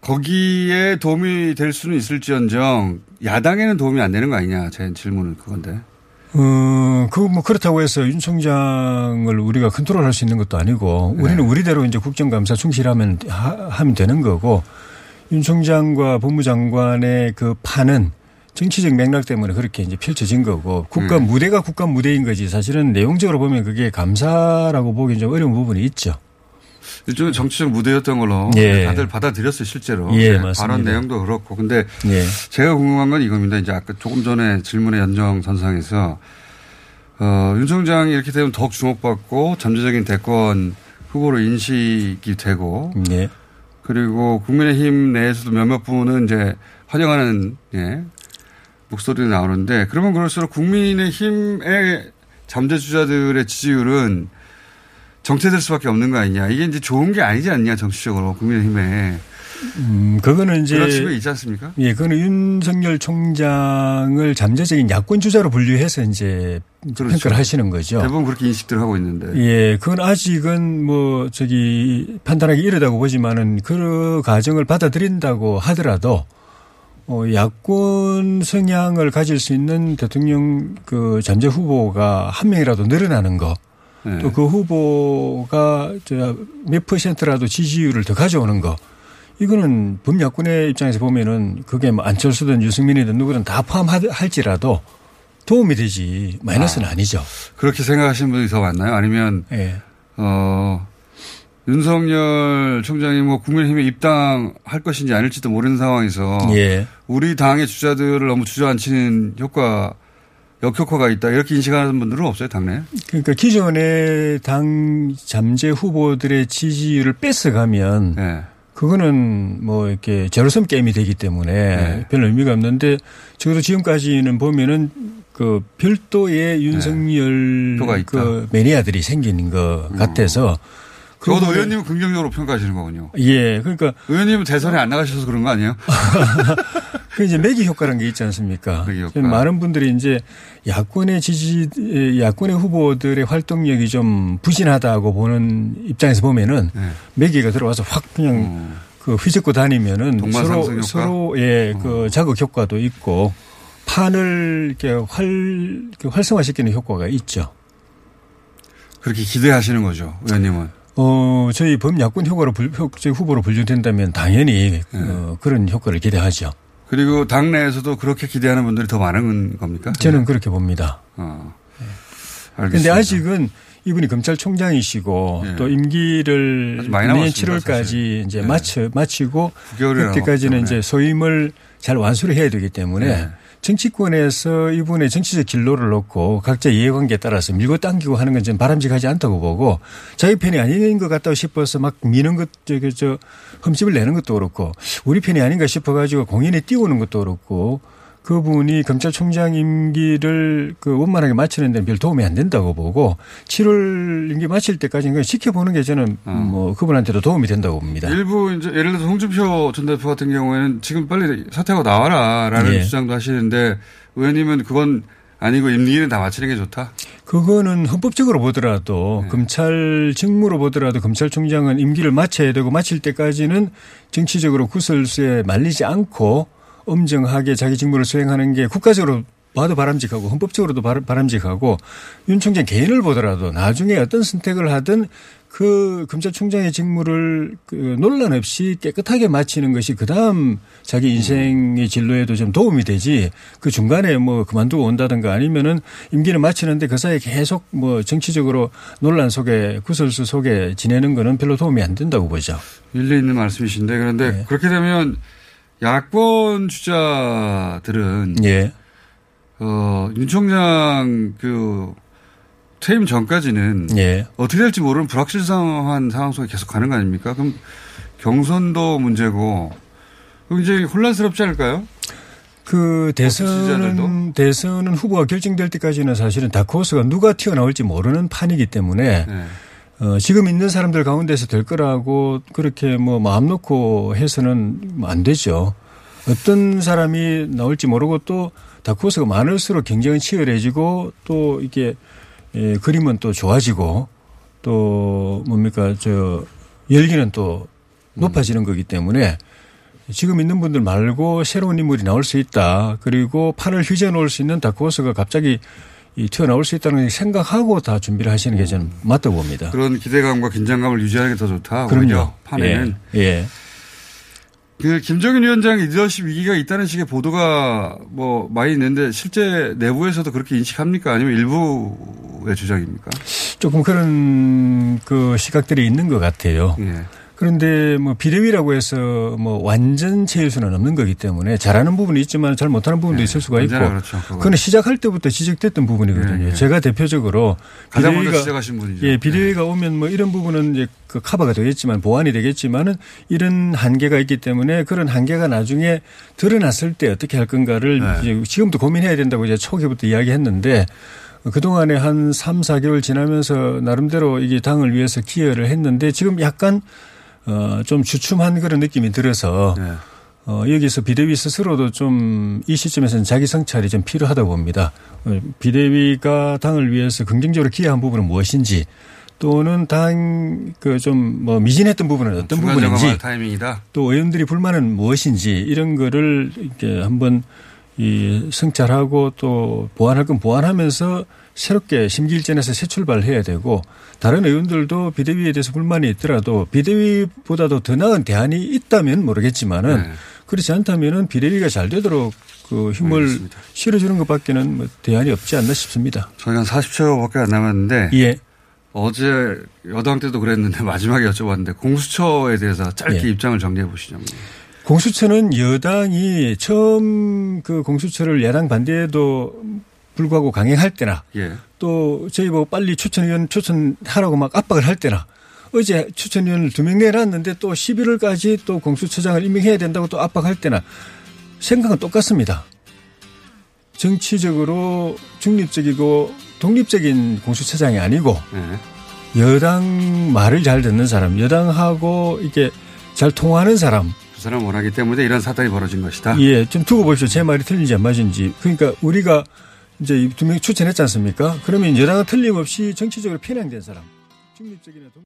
거기에 도움이 될 수는 있을지언정 야당에는 도움이 안 되는 거 아니냐 제 질문은 그건데. 어, 그, 뭐, 그렇다고 해서 윤 총장을 우리가 컨트롤 할 수 있는 것도 아니고, 우리는 우리대로 이제 국정감사 충실하면, 하, 하면 되는 거고, 윤 총장과 법무장관의 그 판은 정치적 맥락 때문에 그렇게 이제 펼쳐진 거고, 국감 음. 무대가 국감 무대인 거지, 사실은 내용적으로 보면 그게 감사라고 보기엔 좀 어려운 부분이 있죠. 일종의 정치적 무대였던 걸로 예. 다들 받아들였어요 실제로. 예, 네, 맞습니다. 발언 내용도 그렇고. 근데 예. 제가 궁금한 건 이겁니다. 이제 아까 조금 전에 질문의 연장선상에서 어, 윤 총장이 이렇게 되면 더욱 주목받고 잠재적인 대권 후보로 인식이 되고 예. 그리고 국민의힘 내에서도 몇몇 분은 이제 환영하는 예, 목소리가 나오는데 그러면 그럴수록 국민의힘의 잠재주자들의 지지율은 정체될 수밖에 없는 거 아니냐. 이게 이제 좋은 게 아니지 않냐, 정치적으로, 국민의힘에. 음, 그거는 이제. 그런 측면이 있지 않습니까? 예, 그거는 윤석열 총장을 잠재적인 야권 주자로 분류해서 이제 평가를 하시는 거죠. 그렇죠. 대부분 그렇게 인식들 하고 있는데. 예, 그건 아직은 뭐 저기 판단하기 이르다고 보지만은 그 과정을 받아들인다고 하더라도 어, 야권 성향을 가질 수 있는 대통령 그 잠재 후보가 한 명이라도 늘어나는 거. 네. 또그 후보가 저몇 퍼센트라도 지지율을 더 가져오는 거. 이거는 범야권의 입장에서 보면은 그게 뭐 안철수든 유승민이든 누구든 다 포함할지라도 도움이 되지 마이너스는 아. 니죠 그렇게 생각하시는 분이 더 많나요? 아니면 예. 어 윤석열 총장이 뭐 국민의힘에 입당할 것인지 아닐지도 모르는 상황에서 예. 우리 당의 주자들을 너무 주저앉히는 효과 역효과가 있다 이렇게 인식하는 분들은 없어요 당내. 그러니까 기존의 당 잠재 후보들의 지지율을 뺏어가면 네. 그거는 뭐 이렇게 제로섬 게임이 되기 때문에 네. 별 의미가 없는데 적어도 지금까지는 보면은 그 별도의 윤석열 효과가 그 매니아들이 생기는 것 같아서 부분에- 의원님은 긍정적으로 평가하시는 거군요. 예, 그러니까 의원님은 대선에 안 나가셔서 그런 거 아니에요? 그 이제 매기 효과라는 게 있지 않습니까? 효과. 많은 분들이 이제 야권의 지지, 야권의 후보들의 활동력이 좀 부진하다고 보는 입장에서 보면은 네. 매기가 들어와서 확 그냥 그 휘젓고 다니면은 서로? 서로 예, 그 자극 효과도 있고 판을 이렇게 활, 이렇게 활성화시키는 효과가 있죠. 그렇게 기대하시는 거죠, 의원님은. 어, 저희 범야권 효과로 분, 저희 후보로 분류된다면 당연히 네. 어, 그런 효과를 기대하죠. 그리고 당내에서도 그렇게 기대하는 분들이 더 많은 겁니까? 저는 그렇게 봅니다. 어. 그런데 알겠습니다. 아직은 이분이 검찰총장이시고 예. 또 임기를 내년 남았습니다, 7월까지 사실. 이제 예. 마치 마치고 9개월이나 그때까지는 이제 소임을 잘 완수를 해야 되기 때문에 예. 정치권에서 이분의 정치적 진로를 놓고 각자 이해관계에 따라서 밀고 당기고 하는 건 바람직하지 않다고 보고 자기 편이 아닌 것 같다고 싶어서 막 미는 것, 저기, 저, 흠집을 내는 것도 그렇고 우리 편이 아닌가 싶어 가지고 공연에 띄우는 것도 그렇고 그분이 검찰총장 임기를 그 원만하게 마치는 데는 별 도움이 안 된다고 보고 7월 임기 마칠 때까지는 지켜보는 게 저는 뭐 그분한테도 도움이 된다고 봅니다. 일부 이제 예를 들어서 홍준표 전 대표 같은 경우에는 지금 빨리 사퇴하고 나와라라는 예. 주장도 하시는데 의원님은 그건 아니고 임기는 다 마치는 게 좋다. 그거는 헌법적으로 보더라도 네. 검찰 직무로 보더라도 검찰총장은 임기를 마쳐야 되고 마칠 때까지는 정치적으로 구설수에 말리지 않고 엄정하게 자기 직무를 수행하는 게 국가적으로 봐도 바람직하고 헌법적으로도 바- 바람직하고 윤 총장 개인을 보더라도 나중에 어떤 선택을 하든 그 검찰총장의 직무를 그 논란 없이 깨끗하게 마치는 것이 그다음 자기 인생의 진로에도 좀 도움이 되지 그 중간에 뭐 그만두고 온다든가 아니면은 임기를 마치는데 그 사이에 계속 뭐 정치적으로 논란 속에 구설수 속에 지내는 거는 별로 도움이 안 된다고 보죠. 일리 있는 말씀이신데 그런데 네. 그렇게 되면 야권 주자들은 예. 어, 윤 총장 그 퇴임 전까지는 예. 어떻게 될지 모르는 불확실성한 상황 속에 계속 가는 거 아닙니까? 그럼 경선도 문제고 굉장히 혼란스럽지 않을까요? 그 대선은 대선은 후보가 결정될 때까지는 사실은 다크호스가 누가 튀어나올지 모르는 판이기 때문에 네. 어, 지금 있는 사람들 가운데서 될 거라고 그렇게 뭐 마음 놓고 해서는 뭐안 되죠. 어떤 사람이 나올지 모르고 또 다크호스가 많을수록 경쟁은 치열해지고 또 이게 예, 그림은 또 좋아지고 또 뭡니까 저 열기는 또 높아지는 거기 때문에 지금 있는 분들 말고 새로운 인물이 나올 수 있다. 그리고 판을 휘저 놓을 수 있는 다크호스가 갑자기 이 튀어나올 수 있다는 걸 생각하고 다 준비를 하시는 게 저는 맞다고 봅니다. 그런 기대감과 긴장감을 유지하는 게 더 좋다. 그럼요. 판에는. 예. 예. 그 김정인 위원장 리더십 위기가 있다는 식의 보도가 뭐 많이 있는데 실제 내부에서도 그렇게 인식합니까? 아니면 일부의 주장입니까? 조금 그런 그 시각들이 있는 것 같아요. 예. 그런데 뭐 비대위라고 해서 뭐 완전 체일 수는 없는 거기 때문에 잘하는 부분이 있지만 잘 못하는 부분도 있을 수가 있고. 그렇죠, 그건. 시작할 때부터 지적됐던 부분이거든요. 예, 예. 제가 대표적으로 가장 먼저 비대위가- 시작하신 분이죠. 예, 비대위가 오면 뭐 이런 부분은 이제 그 커버가 되겠지만 보완이 되겠지만은 이런 한계가 있기 때문에 그런 한계가 나중에 드러났을 때 어떻게 할 건가를 네. 지금도 고민해야 된다고 이제 초기부터 이야기했는데 그동안에 한 3, 4개월 지나면서 나름대로 이게 당을 위해서 기여를 했는데 지금 약간 어, 좀 주춤한 그런 느낌이 들어서 네. 어, 여기서 비대위 스스로도 좀 이 시점에서는 자기 성찰이 좀 필요하다고 봅니다. 어, 비대위가 당을 위해서 긍정적으로 기여한 부분은 무엇인지 또는 당 그 좀 뭐 미진했던 부분은 어떤 부분인지 타이밍이다. 또 의원들이 불만은 무엇인지 이런 거를 이렇게 한번 이 성찰하고 또 보완할 건 보완하면서 새롭게 심기일전에서 새 출발을 해야 되고 다른 의원들도 비대위에 대해서 불만이 있더라도 비대위보다도 더 나은 대안이 있다면 모르겠지만은 네. 그렇지 않다면은 비대위가 잘 되도록 그 힘을 실어주는 것밖에는 뭐 대안이 없지 않나 싶습니다. 저희가 한 40초밖에 안 남았는데 예. 어제 여당 때도 그랬는데 마지막에 여쭤봤는데 공수처에 대해서 짧게 예. 입장을 정리해 보시죠. 공수처는 여당이 처음 그 공수처를 야당 반대에도 불구하고 강행할 때나 예. 또 저희 뭐 빨리 추천위원 추천하라고 막 압박을 할 때나 어제 추천위원을 두 명 내놨는데 또 11월까지 또 공수처장을 임명해야 된다고 또 압박할 때나 생각은 똑같습니다. 정치적으로 중립적이고 독립적인 공수처장이 아니고 네. 여당 말을 잘 듣는 사람, 여당하고 이게 잘 통하는 사람. 그 사람 원하기 때문에 이런 사단이 벌어진 것이다. 예, 좀 두고 보십시오. 제 말이 틀린지 안 맞은지. 그러니까 우리가 이제 두명 추천했지 않습니까? 그러면 여당은 틀림없이 정치적으로 편향된 사람. 중립적이나 독-